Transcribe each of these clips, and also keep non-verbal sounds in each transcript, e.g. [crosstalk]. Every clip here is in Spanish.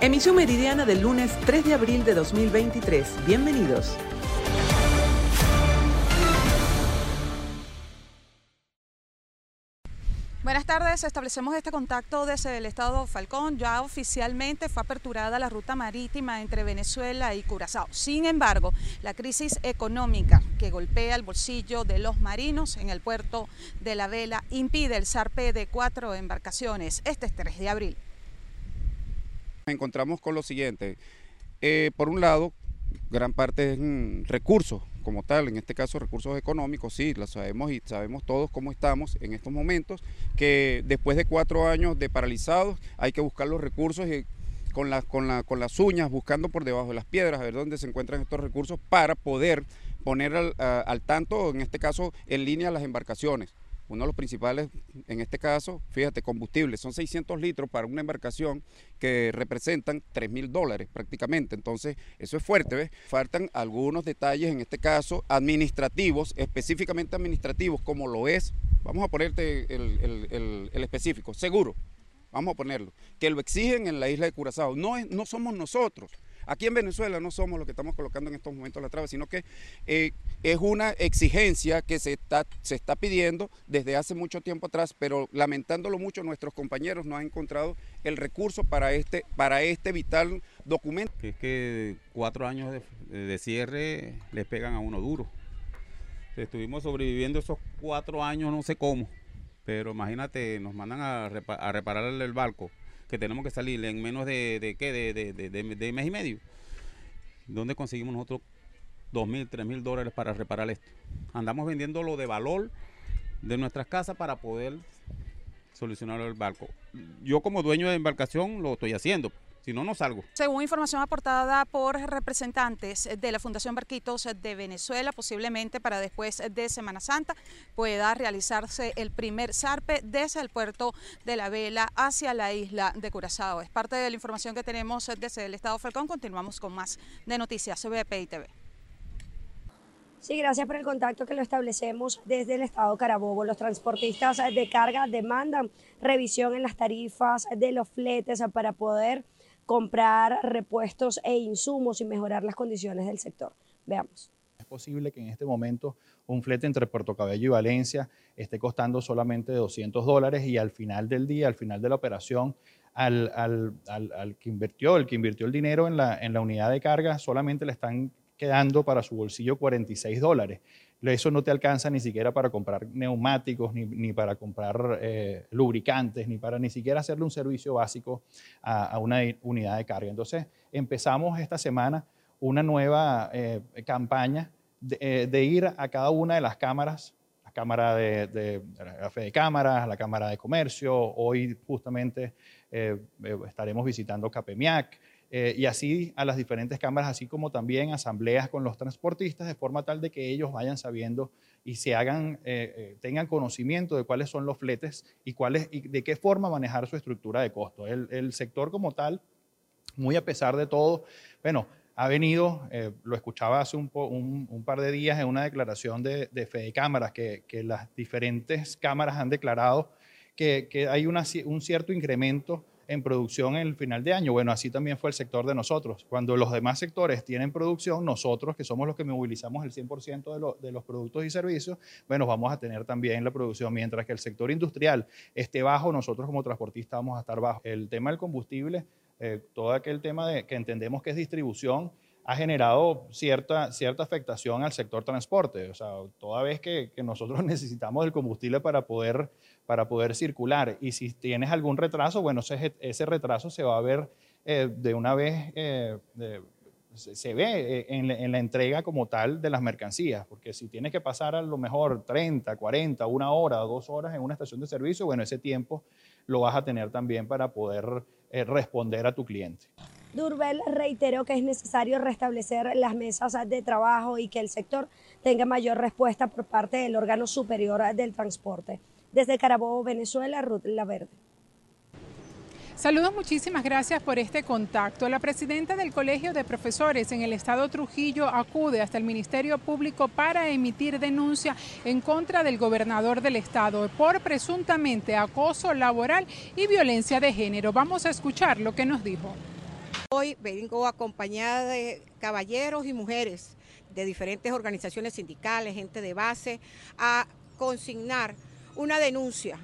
Emisión meridiana del lunes 3 de abril de 2023. Bienvenidos. Buenas tardes, establecemos este contacto desde el estado Falcón. Ya oficialmente fue aperturada la ruta marítima entre Venezuela y Curazao. Sin embargo, la crisis económica que golpea el bolsillo de los marinos en el puerto de La Vela impide el zarpe de cuatro embarcaciones. Este es 3 de abril. Encontramos con lo siguiente. Eh, por un lado, gran parte es mm, recursos como tal, en este caso recursos económicos, sí, lo sabemos y sabemos todos cómo estamos en estos momentos, que después de cuatro años de paralizados hay que buscar los recursos con, con, con las uñas, buscando por debajo de las piedras, a ver dónde se encuentran estos recursos para poder poner al, al tanto, en este caso, en línea las embarcaciones uno de los principales, en este caso, fíjate, combustible, son 600 litros para una embarcación que representan 3 mil dólares prácticamente. Entonces, eso es fuerte, ¿ves? Faltan algunos detalles, en este caso, administrativos, específicamente administrativos, como lo es, vamos a ponerte el, específico, seguro, vamos a ponerlo, que lo exigen en la isla de Curazao. No, no somos nosotros. Aquí en Venezuela no somos lo que estamos colocando en estos momentos la traba, sino que eh, es una exigencia que se está, pidiendo desde hace mucho tiempo atrás, pero lamentándolo mucho, nuestros compañeros no han encontrado el recurso para este, este vital documento. es que cuatro años de, cierre les pegan a uno duro. Estuvimos sobreviviendo esos cuatro años, no sé cómo, pero imagínate, nos mandan a, a reparar el barco que tenemos que salir en menos de, de ¿qué? De, de, de, mes y medio. ¿Dónde conseguimos nosotros dos mil, tres mil dólares para reparar esto? Andamos vendiendo lo de valor de nuestras casas para poder solucionar el barco. Yo como dueño de embarcación lo estoy haciendo, si no, no salgo. Según información aportada por representantes de la Fundación Barquitos de Venezuela, posiblemente para después de Semana Santa pueda realizarse el primer zarpe desde el puerto de la Vela hacia la isla de Curazao. Es parte de la información que tenemos desde el Estado Falcón. Continuamos con más de noticias CBP y TV. Sí, gracias por el contacto que lo establecemos desde el Estado Carabobo. Los transportistas de carga demandan revisión en las tarifas de los fletes para poder comprar repuestos e insumos y mejorar las condiciones del sector. Veamos. Es posible que en este momento un flete entre Puerto Cabello y Valencia esté costando solamente 200 dólares y al final del día, al final de la operación, al, que invirtió, el que invirtió el dinero en la, en la unidad de carga, solamente le están quedando para su bolsillo 46 dólares eso no te alcanza ni siquiera para comprar neumáticos, ni, para comprar eh, lubricantes, ni para ni siquiera hacerle un servicio básico a, una unidad de carga. Entonces, empezamos esta semana una nueva eh, campaña eh, de, ir a cada una de las cámaras, la Cámara de, de, la Fe de Cámaras, la Cámara de Comercio, hoy justamente estaremos visitando Capemiac, eh, y así a las diferentes cámaras, así como también asambleas con los transportistas, de forma tal de que ellos vayan sabiendo y se hagan, eh, eh, tengan conocimiento de cuáles son los fletes y, cuáles, y de qué forma manejar su estructura de costo. El, sector como tal, muy a pesar de todo, bueno, ha venido, lo escuchaba hace un, un, par de días en una declaración de, de Fede Cámaras, que, que, las diferentes cámaras han declarado que, que hay una, un cierto incremento en producción en el final de año. Bueno, así también fue el sector de nosotros. Cuando los demás sectores tienen producción, nosotros, que somos los que movilizamos el 100% de, de los productos y servicios, bueno, vamos a tener también la producción. Mientras que el sector industrial esté bajo, nosotros como transportistas vamos a estar bajo. El tema del combustible, eh, todo aquel tema de, que entendemos que es distribución, ha generado cierta, cierta afectación al sector transporte. O sea, toda vez que, nosotros [laughs] necesitamos el combustible para poder para poder circular. Y si tienes algún retraso, bueno, ese, ese retraso se va a ver eh, de una vez, eh, se, ve eh, en, la entrega como tal de las mercancías, porque si tienes que pasar a lo mejor 30, 40, una hora, dos horas en una estación de servicio, bueno, ese tiempo lo vas a tener también para poder responder a tu cliente. Durbel reiteró que es necesario restablecer las mesas de trabajo y que el sector tenga mayor respuesta por parte del órgano superior del transporte. Desde Carabobo, Venezuela, Ruth Laverde. Saludos, muchísimas gracias por este contacto. La presidenta del Colegio de Profesores en el Estado Trujillo acude hasta el Ministerio Público para emitir denuncia en contra del gobernador del Estado por presuntamente acoso laboral y violencia de género. Vamos a escuchar lo que nos dijo. Hoy vengo acompañada de caballeros y mujeres de diferentes organizaciones sindicales, gente de base, a consignar una denuncia,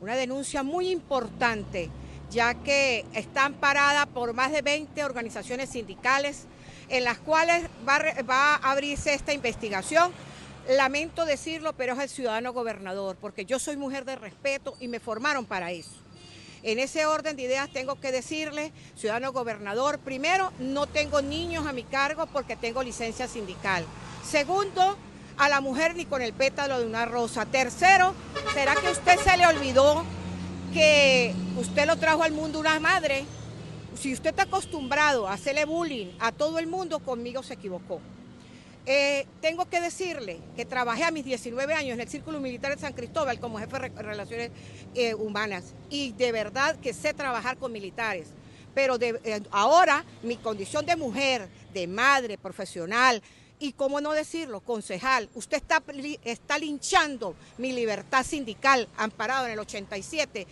una denuncia muy importante, ya que está amparada por más de 20 organizaciones sindicales en las cuales va, va a abrirse esta investigación. Lamento decirlo, pero es el ciudadano gobernador, porque yo soy mujer de respeto y me formaron para eso. En ese orden de ideas tengo que decirle, ciudadano gobernador, primero, no tengo niños a mi cargo porque tengo licencia sindical. Segundo, a la mujer ni con el pétalo de una rosa. Tercero, ¿será que usted se le olvidó que usted lo trajo al mundo una madre? Si usted está acostumbrado a hacerle bullying a todo el mundo, conmigo se equivocó. Eh, tengo que decirle que trabajé a mis 19 años en el Círculo Militar de San Cristóbal como jefe de Relaciones eh, Humanas y de verdad que sé trabajar con militares. Pero eh, ahora mi condición de mujer, de madre, profesional y, cómo no decirlo, concejal, usted está, está linchando mi libertad sindical amparado en el 87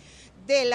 de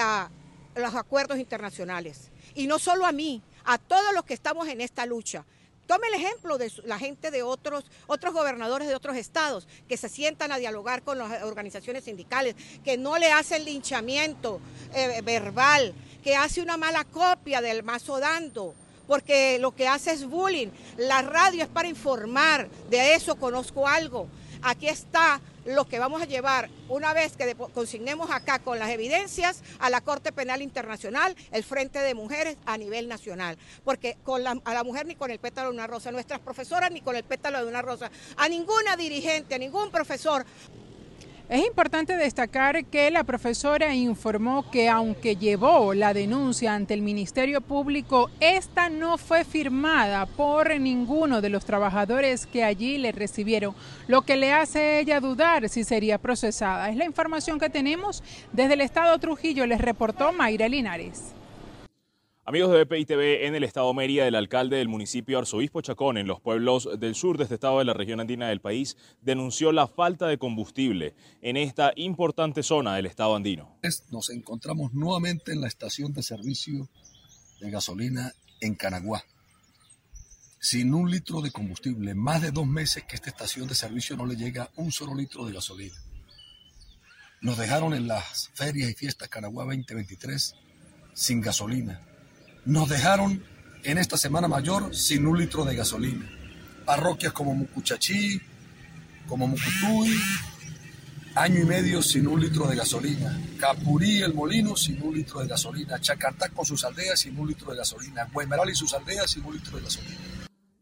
los acuerdos internacionales. Y no solo a mí, a todos los que estamos en esta lucha. Tome el ejemplo de la gente de otros, otros gobernadores de otros estados que se sientan a dialogar con las organizaciones sindicales, que no le hacen linchamiento eh, verbal, que hace una mala copia del mazo dando porque lo que hace es bullying. La radio es para informar, de eso conozco algo. Aquí está lo que vamos a llevar una vez que consignemos acá con las evidencias a la Corte Penal Internacional, el Frente de Mujeres a nivel nacional. Porque con la, a la mujer ni con el pétalo de una rosa, nuestras profesoras ni con el pétalo de una rosa, a ninguna dirigente, a ningún profesor es importante destacar que la profesora informó que aunque llevó la denuncia ante el Ministerio Público, esta no fue firmada por ninguno de los trabajadores que allí le recibieron, lo que le hace ella dudar si sería procesada. Es la información que tenemos desde el Estado Trujillo, les reportó Mayra Linares. Amigos de BPI TV, en el estado Mérida, el alcalde del municipio Arzobispo Chacón, en los pueblos del sur de este estado de la región andina del país, denunció la falta de combustible en esta importante zona del estado andino. Nos encontramos nuevamente en la estación de servicio de gasolina en Canaguá. Sin un litro de combustible, más de dos meses que esta estación de servicio no le llega un solo litro de gasolina. Nos dejaron en las ferias y fiestas Canaguá 2023 sin gasolina nos dejaron en esta Semana Mayor sin un litro de gasolina. Parroquias como Mucuchachí, como Mucutuy, año y medio sin un litro de gasolina. Capurí, el molino, sin un litro de gasolina. Chacartá con sus aldeas sin un litro de gasolina. Guaymeral y sus aldeas sin un litro de gasolina.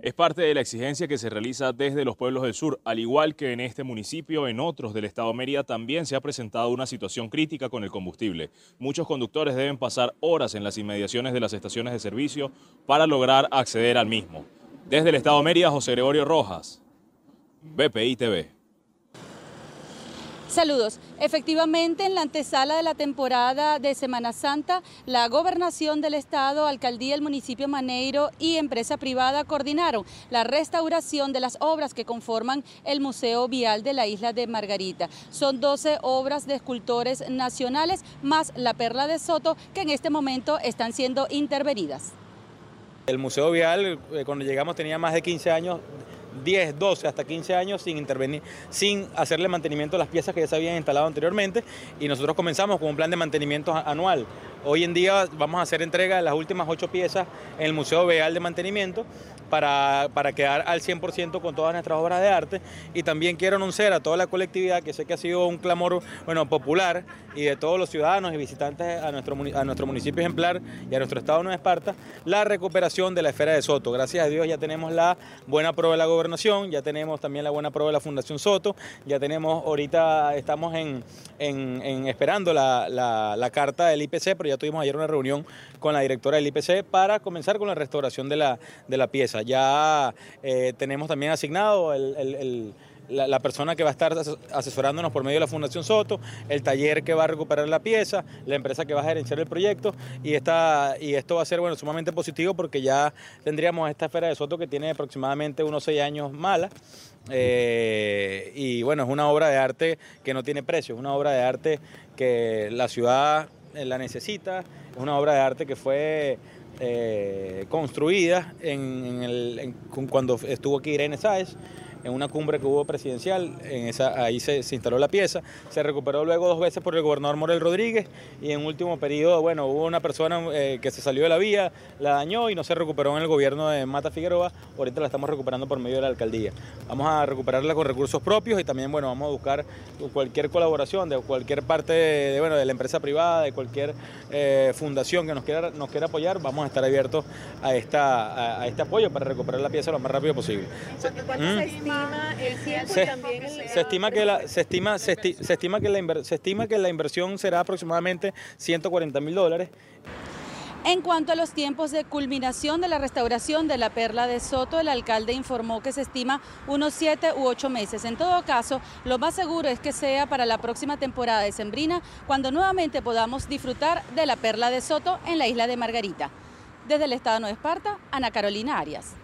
Es parte de la exigencia que se realiza desde los pueblos del sur, al igual que en este municipio, en otros del estado de Mérida también se ha presentado una situación crítica con el combustible. Muchos conductores deben pasar horas en las inmediaciones de las estaciones de servicio para lograr acceder al mismo. Desde el estado de Mérida, José Gregorio Rojas, BPI TV. Saludos. Efectivamente, en la antesala de la temporada de Semana Santa, la Gobernación del Estado, Alcaldía del Municipio Maneiro y empresa privada coordinaron la restauración de las obras que conforman el Museo Vial de la isla de Margarita. Son 12 obras de escultores nacionales más la Perla de Soto que en este momento están siendo intervenidas. El Museo Vial, eh, cuando llegamos, tenía más de 15 años 10, 12, hasta 15 años sin intervenir, sin hacerle mantenimiento a las piezas que ya se habían instalado anteriormente y nosotros comenzamos con un plan de mantenimiento anual. Hoy en día vamos a hacer entrega de las últimas ocho piezas en el Museo Veal de Mantenimiento para, para quedar al 100% con todas nuestras obras de arte. Y también quiero anunciar a toda la colectividad, que sé que ha sido un clamor bueno, popular, y de todos los ciudadanos y visitantes a nuestro, a nuestro municipio ejemplar y a nuestro estado de Nueva Esparta, la recuperación de la esfera de Soto. Gracias a Dios ya tenemos la buena prueba de la gobernación, ya tenemos también la buena prueba de la Fundación Soto, ya tenemos, ahorita estamos en, en, esperando la, la carta del IPC, ya tuvimos ayer una reunión con la directora del IPC para comenzar con la restauración de la, de la pieza. Ya eh, tenemos también asignado la, persona que va a estar asesorándonos por medio de la Fundación Soto, el taller que va a recuperar la pieza, la empresa que va a gerenciar el proyecto y, esta, y esto va a ser bueno, sumamente positivo porque ya tendríamos esta esfera de Soto que tiene aproximadamente unos seis años mala. Eh, y bueno, es una obra de arte que no tiene precio, es una obra de arte que la ciudad la necesita, es una obra de arte que fue eh, construidas en, cuando estuvo aquí Irene Sáez en una cumbre que hubo presidencial, en esa, ahí se, instaló la pieza, se recuperó luego dos veces por el gobernador Morel Rodríguez y en último periodo, bueno, hubo una persona eh, que se salió de la vía, la dañó y no se recuperó en el gobierno de Mata Figueroa, ahorita la estamos recuperando por medio de la alcaldía. Vamos a recuperarla con recursos propios y también, bueno, vamos a buscar cualquier colaboración de cualquier parte de, bueno, de la empresa privada, de cualquier eh, fundación que nos quiera, nos quiera apoyar, vamos a estar abiertos a, esta, a, este apoyo para recuperar la pieza lo más rápido posible. ¿Mm? Se, estima que la se estima se, estima que la se estima que la inversión será aproximadamente 140 mil dólares. En cuanto a los tiempos de culminación de la restauración de la perla de Soto, el alcalde informó que se estima unos siete u ocho meses. En todo caso, lo más seguro es que sea para la próxima temporada de Sembrina, cuando nuevamente podamos disfrutar de la perla de Soto en la isla de Margarita. Desde el Estado de Nueva Esparta, Ana Carolina Arias.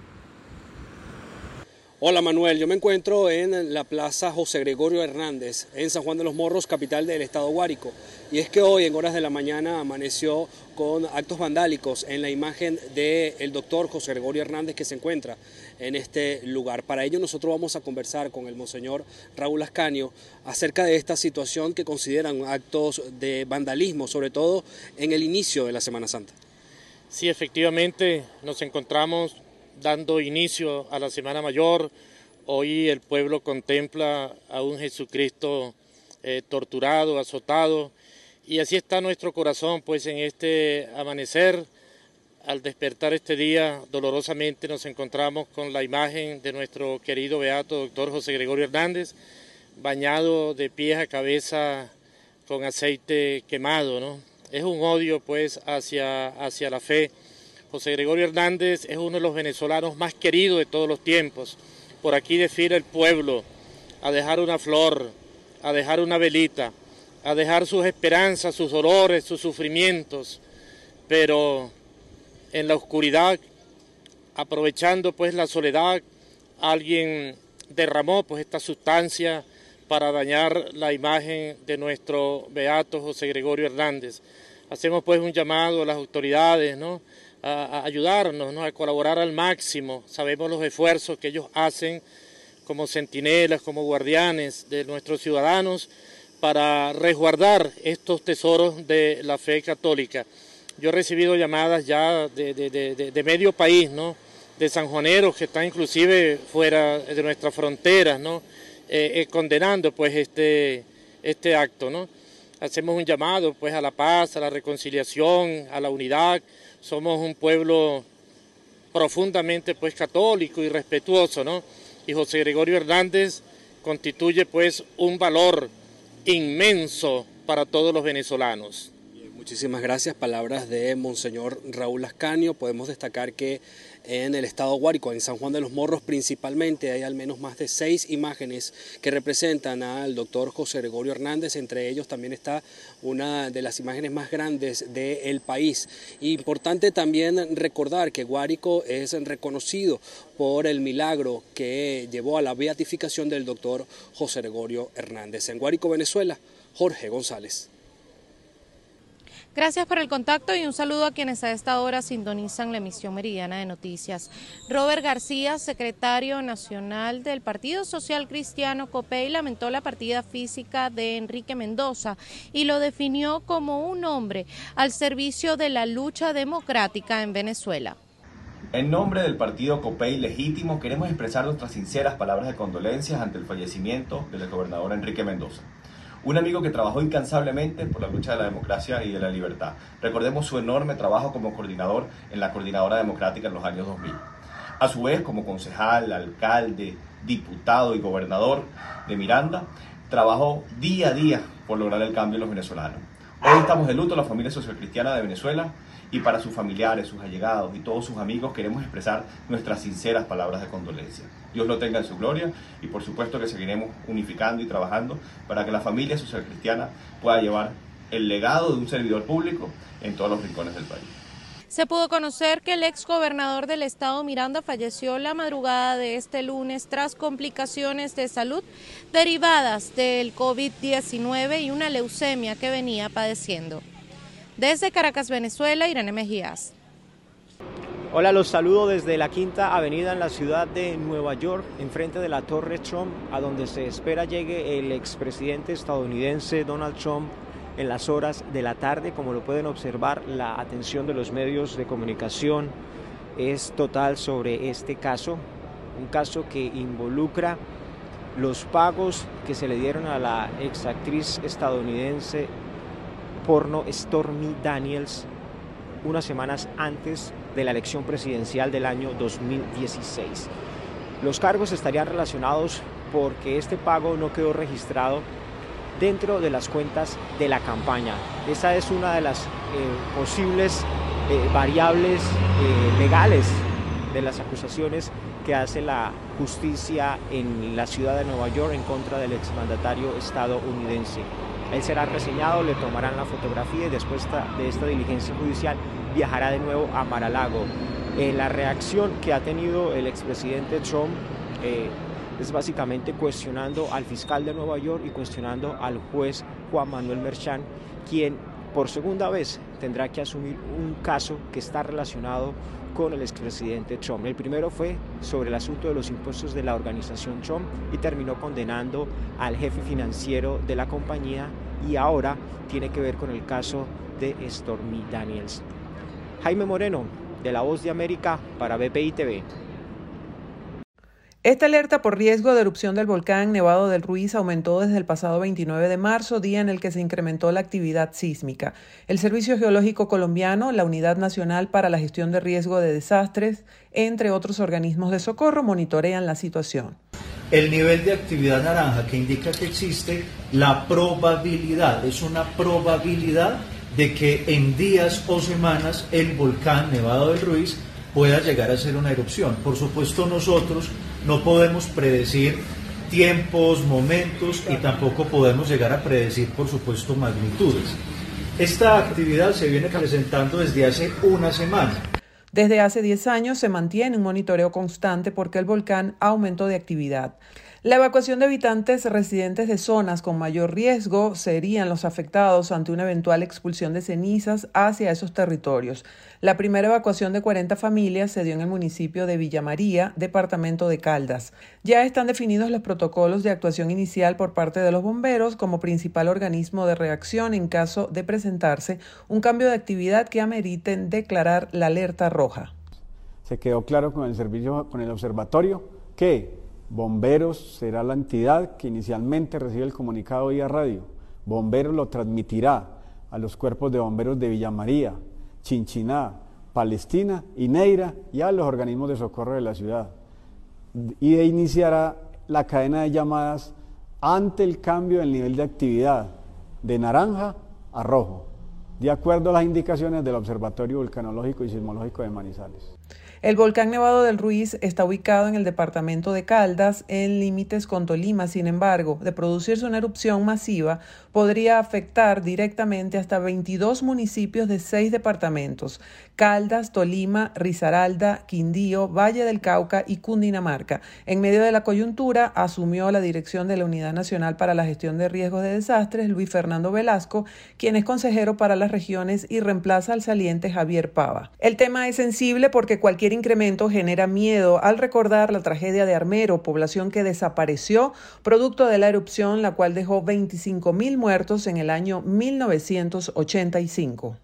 Hola Manuel, yo me encuentro en la Plaza José Gregorio Hernández, en San Juan de los Morros, capital del estado Guárico. Y es que hoy en horas de la mañana amaneció con actos vandálicos en la imagen del doctor José Gregorio Hernández que se encuentra en este lugar. Para ello nosotros vamos a conversar con el monseñor Raúl Ascanio acerca de esta situación que consideran actos de vandalismo, sobre todo en el inicio de la Semana Santa. Sí, efectivamente nos encontramos dando inicio a la Semana Mayor. Hoy el pueblo contempla a un Jesucristo eh, torturado, azotado, y así está nuestro corazón, pues en este amanecer, al despertar este día, dolorosamente nos encontramos con la imagen de nuestro querido beato doctor José Gregorio Hernández, bañado de pies a cabeza con aceite quemado, ¿no? Es un odio pues hacia, hacia la fe José Gregorio Hernández es uno de los venezolanos más queridos de todos los tiempos. Por aquí desfila el pueblo a dejar una flor, a dejar una velita, a dejar sus esperanzas, sus dolores, sus sufrimientos. Pero en la oscuridad, aprovechando pues la soledad, alguien derramó pues esta sustancia para dañar la imagen de nuestro beato José Gregorio Hernández. Hacemos pues un llamado a las autoridades, ¿no? A, ayudarnos, a colaborar al máximo. Sabemos los esfuerzos que ellos hacen como centinelas, como guardianes de nuestros ciudadanos para resguardar estos tesoros de la fe católica. Yo he recibido llamadas ya de, medio país, ¿no? de sanjuaneros que están inclusive fuera de nuestras fronteras, ¿no? Eh, eh, condenando pues este, este acto. ¿no? Hacemos un llamado pues a la paz, a la reconciliación, a la unidad, somos un pueblo profundamente pues católico y respetuoso, ¿no? Y José Gregorio Hernández constituye pues un valor inmenso para todos los venezolanos. Muchísimas gracias. Palabras de Monseñor Raúl Ascanio. Podemos destacar que en el estado Guárico, en San Juan de los Morros principalmente, hay al menos más de seis imágenes que representan al doctor José Gregorio Hernández. Entre ellos también está una de las imágenes más grandes del país. Importante también recordar que Guárico es reconocido por el milagro que llevó a la beatificación del doctor José Gregorio Hernández. En Guárico, Venezuela, Jorge González. Gracias por el contacto y un saludo a quienes a esta hora sintonizan la emisión meridiana de noticias. Robert García, secretario nacional del Partido Social Cristiano COPEI, lamentó la partida física de Enrique Mendoza y lo definió como un hombre al servicio de la lucha democrática en Venezuela. En nombre del partido COPEI legítimo queremos expresar nuestras sinceras palabras de condolencias ante el fallecimiento del gobernador Enrique Mendoza. Un amigo que trabajó incansablemente por la lucha de la democracia y de la libertad. Recordemos su enorme trabajo como coordinador en la Coordinadora Democrática en los años 2000. A su vez, como concejal, alcalde, diputado y gobernador de Miranda, trabajó día a día por lograr el cambio en los venezolanos. Hoy estamos de luto la familia social cristiana de Venezuela y para sus familiares, sus allegados y todos sus amigos queremos expresar nuestras sinceras palabras de condolencia. Dios lo tenga en su gloria y por supuesto que seguiremos unificando y trabajando para que la familia social cristiana pueda llevar el legado de un servidor público en todos los rincones del país. Se pudo conocer que el ex gobernador del estado Miranda falleció la madrugada de este lunes tras complicaciones de salud derivadas del COVID-19 y una leucemia que venía padeciendo. Desde Caracas, Venezuela, Irene Mejías. Hola, los saludo desde la Quinta Avenida en la ciudad de Nueva York, enfrente de la Torre Trump, a donde se espera llegue el expresidente estadounidense Donald Trump en las horas de la tarde. Como lo pueden observar, la atención de los medios de comunicación es total sobre este caso, un caso que involucra los pagos que se le dieron a la exactriz estadounidense porno Stormy Daniels unas semanas antes de la elección presidencial del año 2016. Los cargos estarían relacionados porque este pago no quedó registrado dentro de las cuentas de la campaña. Esa es una de las eh, posibles eh, variables eh, legales de las acusaciones que hace la justicia en la ciudad de Nueva York en contra del exmandatario estadounidense. Él será reseñado, le tomarán la fotografía y después de esta diligencia judicial viajará de nuevo a Mar-a-Lago. Eh, la reacción que ha tenido el expresidente Trump eh, es básicamente cuestionando al fiscal de Nueva York y cuestionando al juez Juan Manuel Merchan, quien por segunda vez tendrá que asumir un caso que está relacionado con el expresidente Trump. El primero fue sobre el asunto de los impuestos de la organización Trump y terminó condenando al jefe financiero de la compañía y ahora tiene que ver con el caso de Stormy Daniels. Jaime Moreno, de La Voz de América, para BPI TV. Esta alerta por riesgo de erupción del volcán Nevado del Ruiz aumentó desde el pasado 29 de marzo, día en el que se incrementó la actividad sísmica. El Servicio Geológico Colombiano, la Unidad Nacional para la Gestión de Riesgo de Desastres, entre otros organismos de socorro, monitorean la situación. El nivel de actividad naranja que indica que existe la probabilidad, es una probabilidad de que en días o semanas el volcán Nevado del Ruiz pueda llegar a ser una erupción. Por supuesto nosotros no podemos predecir tiempos, momentos y tampoco podemos llegar a predecir, por supuesto, magnitudes. Esta actividad se viene presentando desde hace una semana. Desde hace 10 años se mantiene un monitoreo constante porque el volcán aumentó de actividad. La evacuación de habitantes residentes de zonas con mayor riesgo serían los afectados ante una eventual expulsión de cenizas hacia esos territorios. La primera evacuación de 40 familias se dio en el municipio de Villa María, departamento de Caldas. Ya están definidos los protocolos de actuación inicial por parte de los bomberos como principal organismo de reacción en caso de presentarse un cambio de actividad que ameriten declarar la alerta roja. Se quedó claro con el servicio, con el observatorio, que Bomberos será la entidad que inicialmente recibe el comunicado vía radio. Bomberos lo transmitirá a los cuerpos de bomberos de Villa María, Chinchiná, Palestina y Neira y a los organismos de socorro de la ciudad. Y iniciará la cadena de llamadas ante el cambio del nivel de actividad de naranja a rojo, de acuerdo a las indicaciones del Observatorio Volcanológico y Sismológico de Manizales. El volcán Nevado del Ruiz está ubicado en el departamento de Caldas, en límites con Tolima. Sin embargo, de producirse una erupción masiva, podría afectar directamente hasta 22 municipios de seis departamentos: Caldas, Tolima, Risaralda, Quindío, Valle del Cauca y Cundinamarca. En medio de la coyuntura, asumió la dirección de la Unidad Nacional para la Gestión de Riesgos de Desastres, Luis Fernando Velasco, quien es consejero para las regiones y reemplaza al saliente Javier Pava. El tema es sensible porque cualquier incremento genera miedo al recordar la tragedia de Armero, población que desapareció producto de la erupción, la cual dejó 25 mil muertos en el año 1985.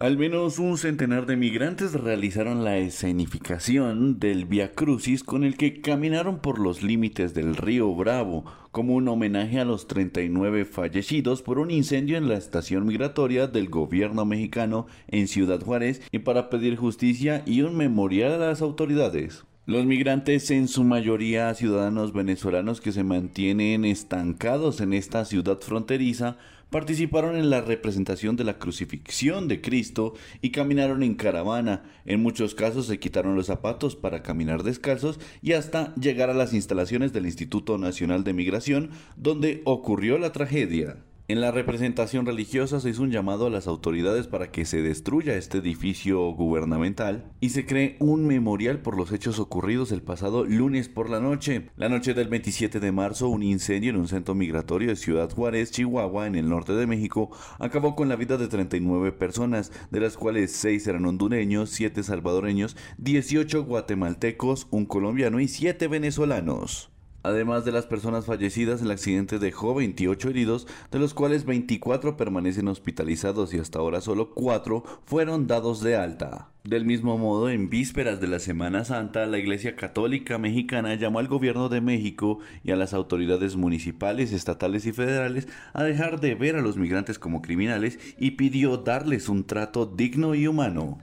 Al menos un centenar de migrantes realizaron la escenificación del Via Crucis con el que caminaron por los límites del río Bravo, como un homenaje a los 39 fallecidos por un incendio en la estación migratoria del gobierno mexicano en Ciudad Juárez y para pedir justicia y un memorial a las autoridades. Los migrantes, en su mayoría ciudadanos venezolanos que se mantienen estancados en esta ciudad fronteriza, participaron en la representación de la crucifixión de Cristo y caminaron en caravana. En muchos casos se quitaron los zapatos para caminar descalzos y hasta llegar a las instalaciones del Instituto Nacional de Migración donde ocurrió la tragedia. En la representación religiosa se hizo un llamado a las autoridades para que se destruya este edificio gubernamental y se cree un memorial por los hechos ocurridos el pasado lunes por la noche. La noche del 27 de marzo, un incendio en un centro migratorio de Ciudad Juárez, Chihuahua, en el norte de México, acabó con la vida de 39 personas, de las cuales 6 eran hondureños, 7 salvadoreños, 18 guatemaltecos, un colombiano y 7 venezolanos. Además de las personas fallecidas, el accidente dejó 28 heridos, de los cuales 24 permanecen hospitalizados y hasta ahora solo 4 fueron dados de alta. Del mismo modo, en vísperas de la Semana Santa, la Iglesia Católica Mexicana llamó al gobierno de México y a las autoridades municipales, estatales y federales a dejar de ver a los migrantes como criminales y pidió darles un trato digno y humano.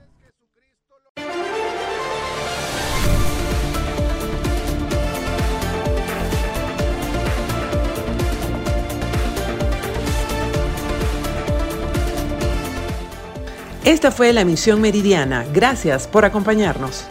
Esta fue la emisión meridiana. Gracias por acompañarnos.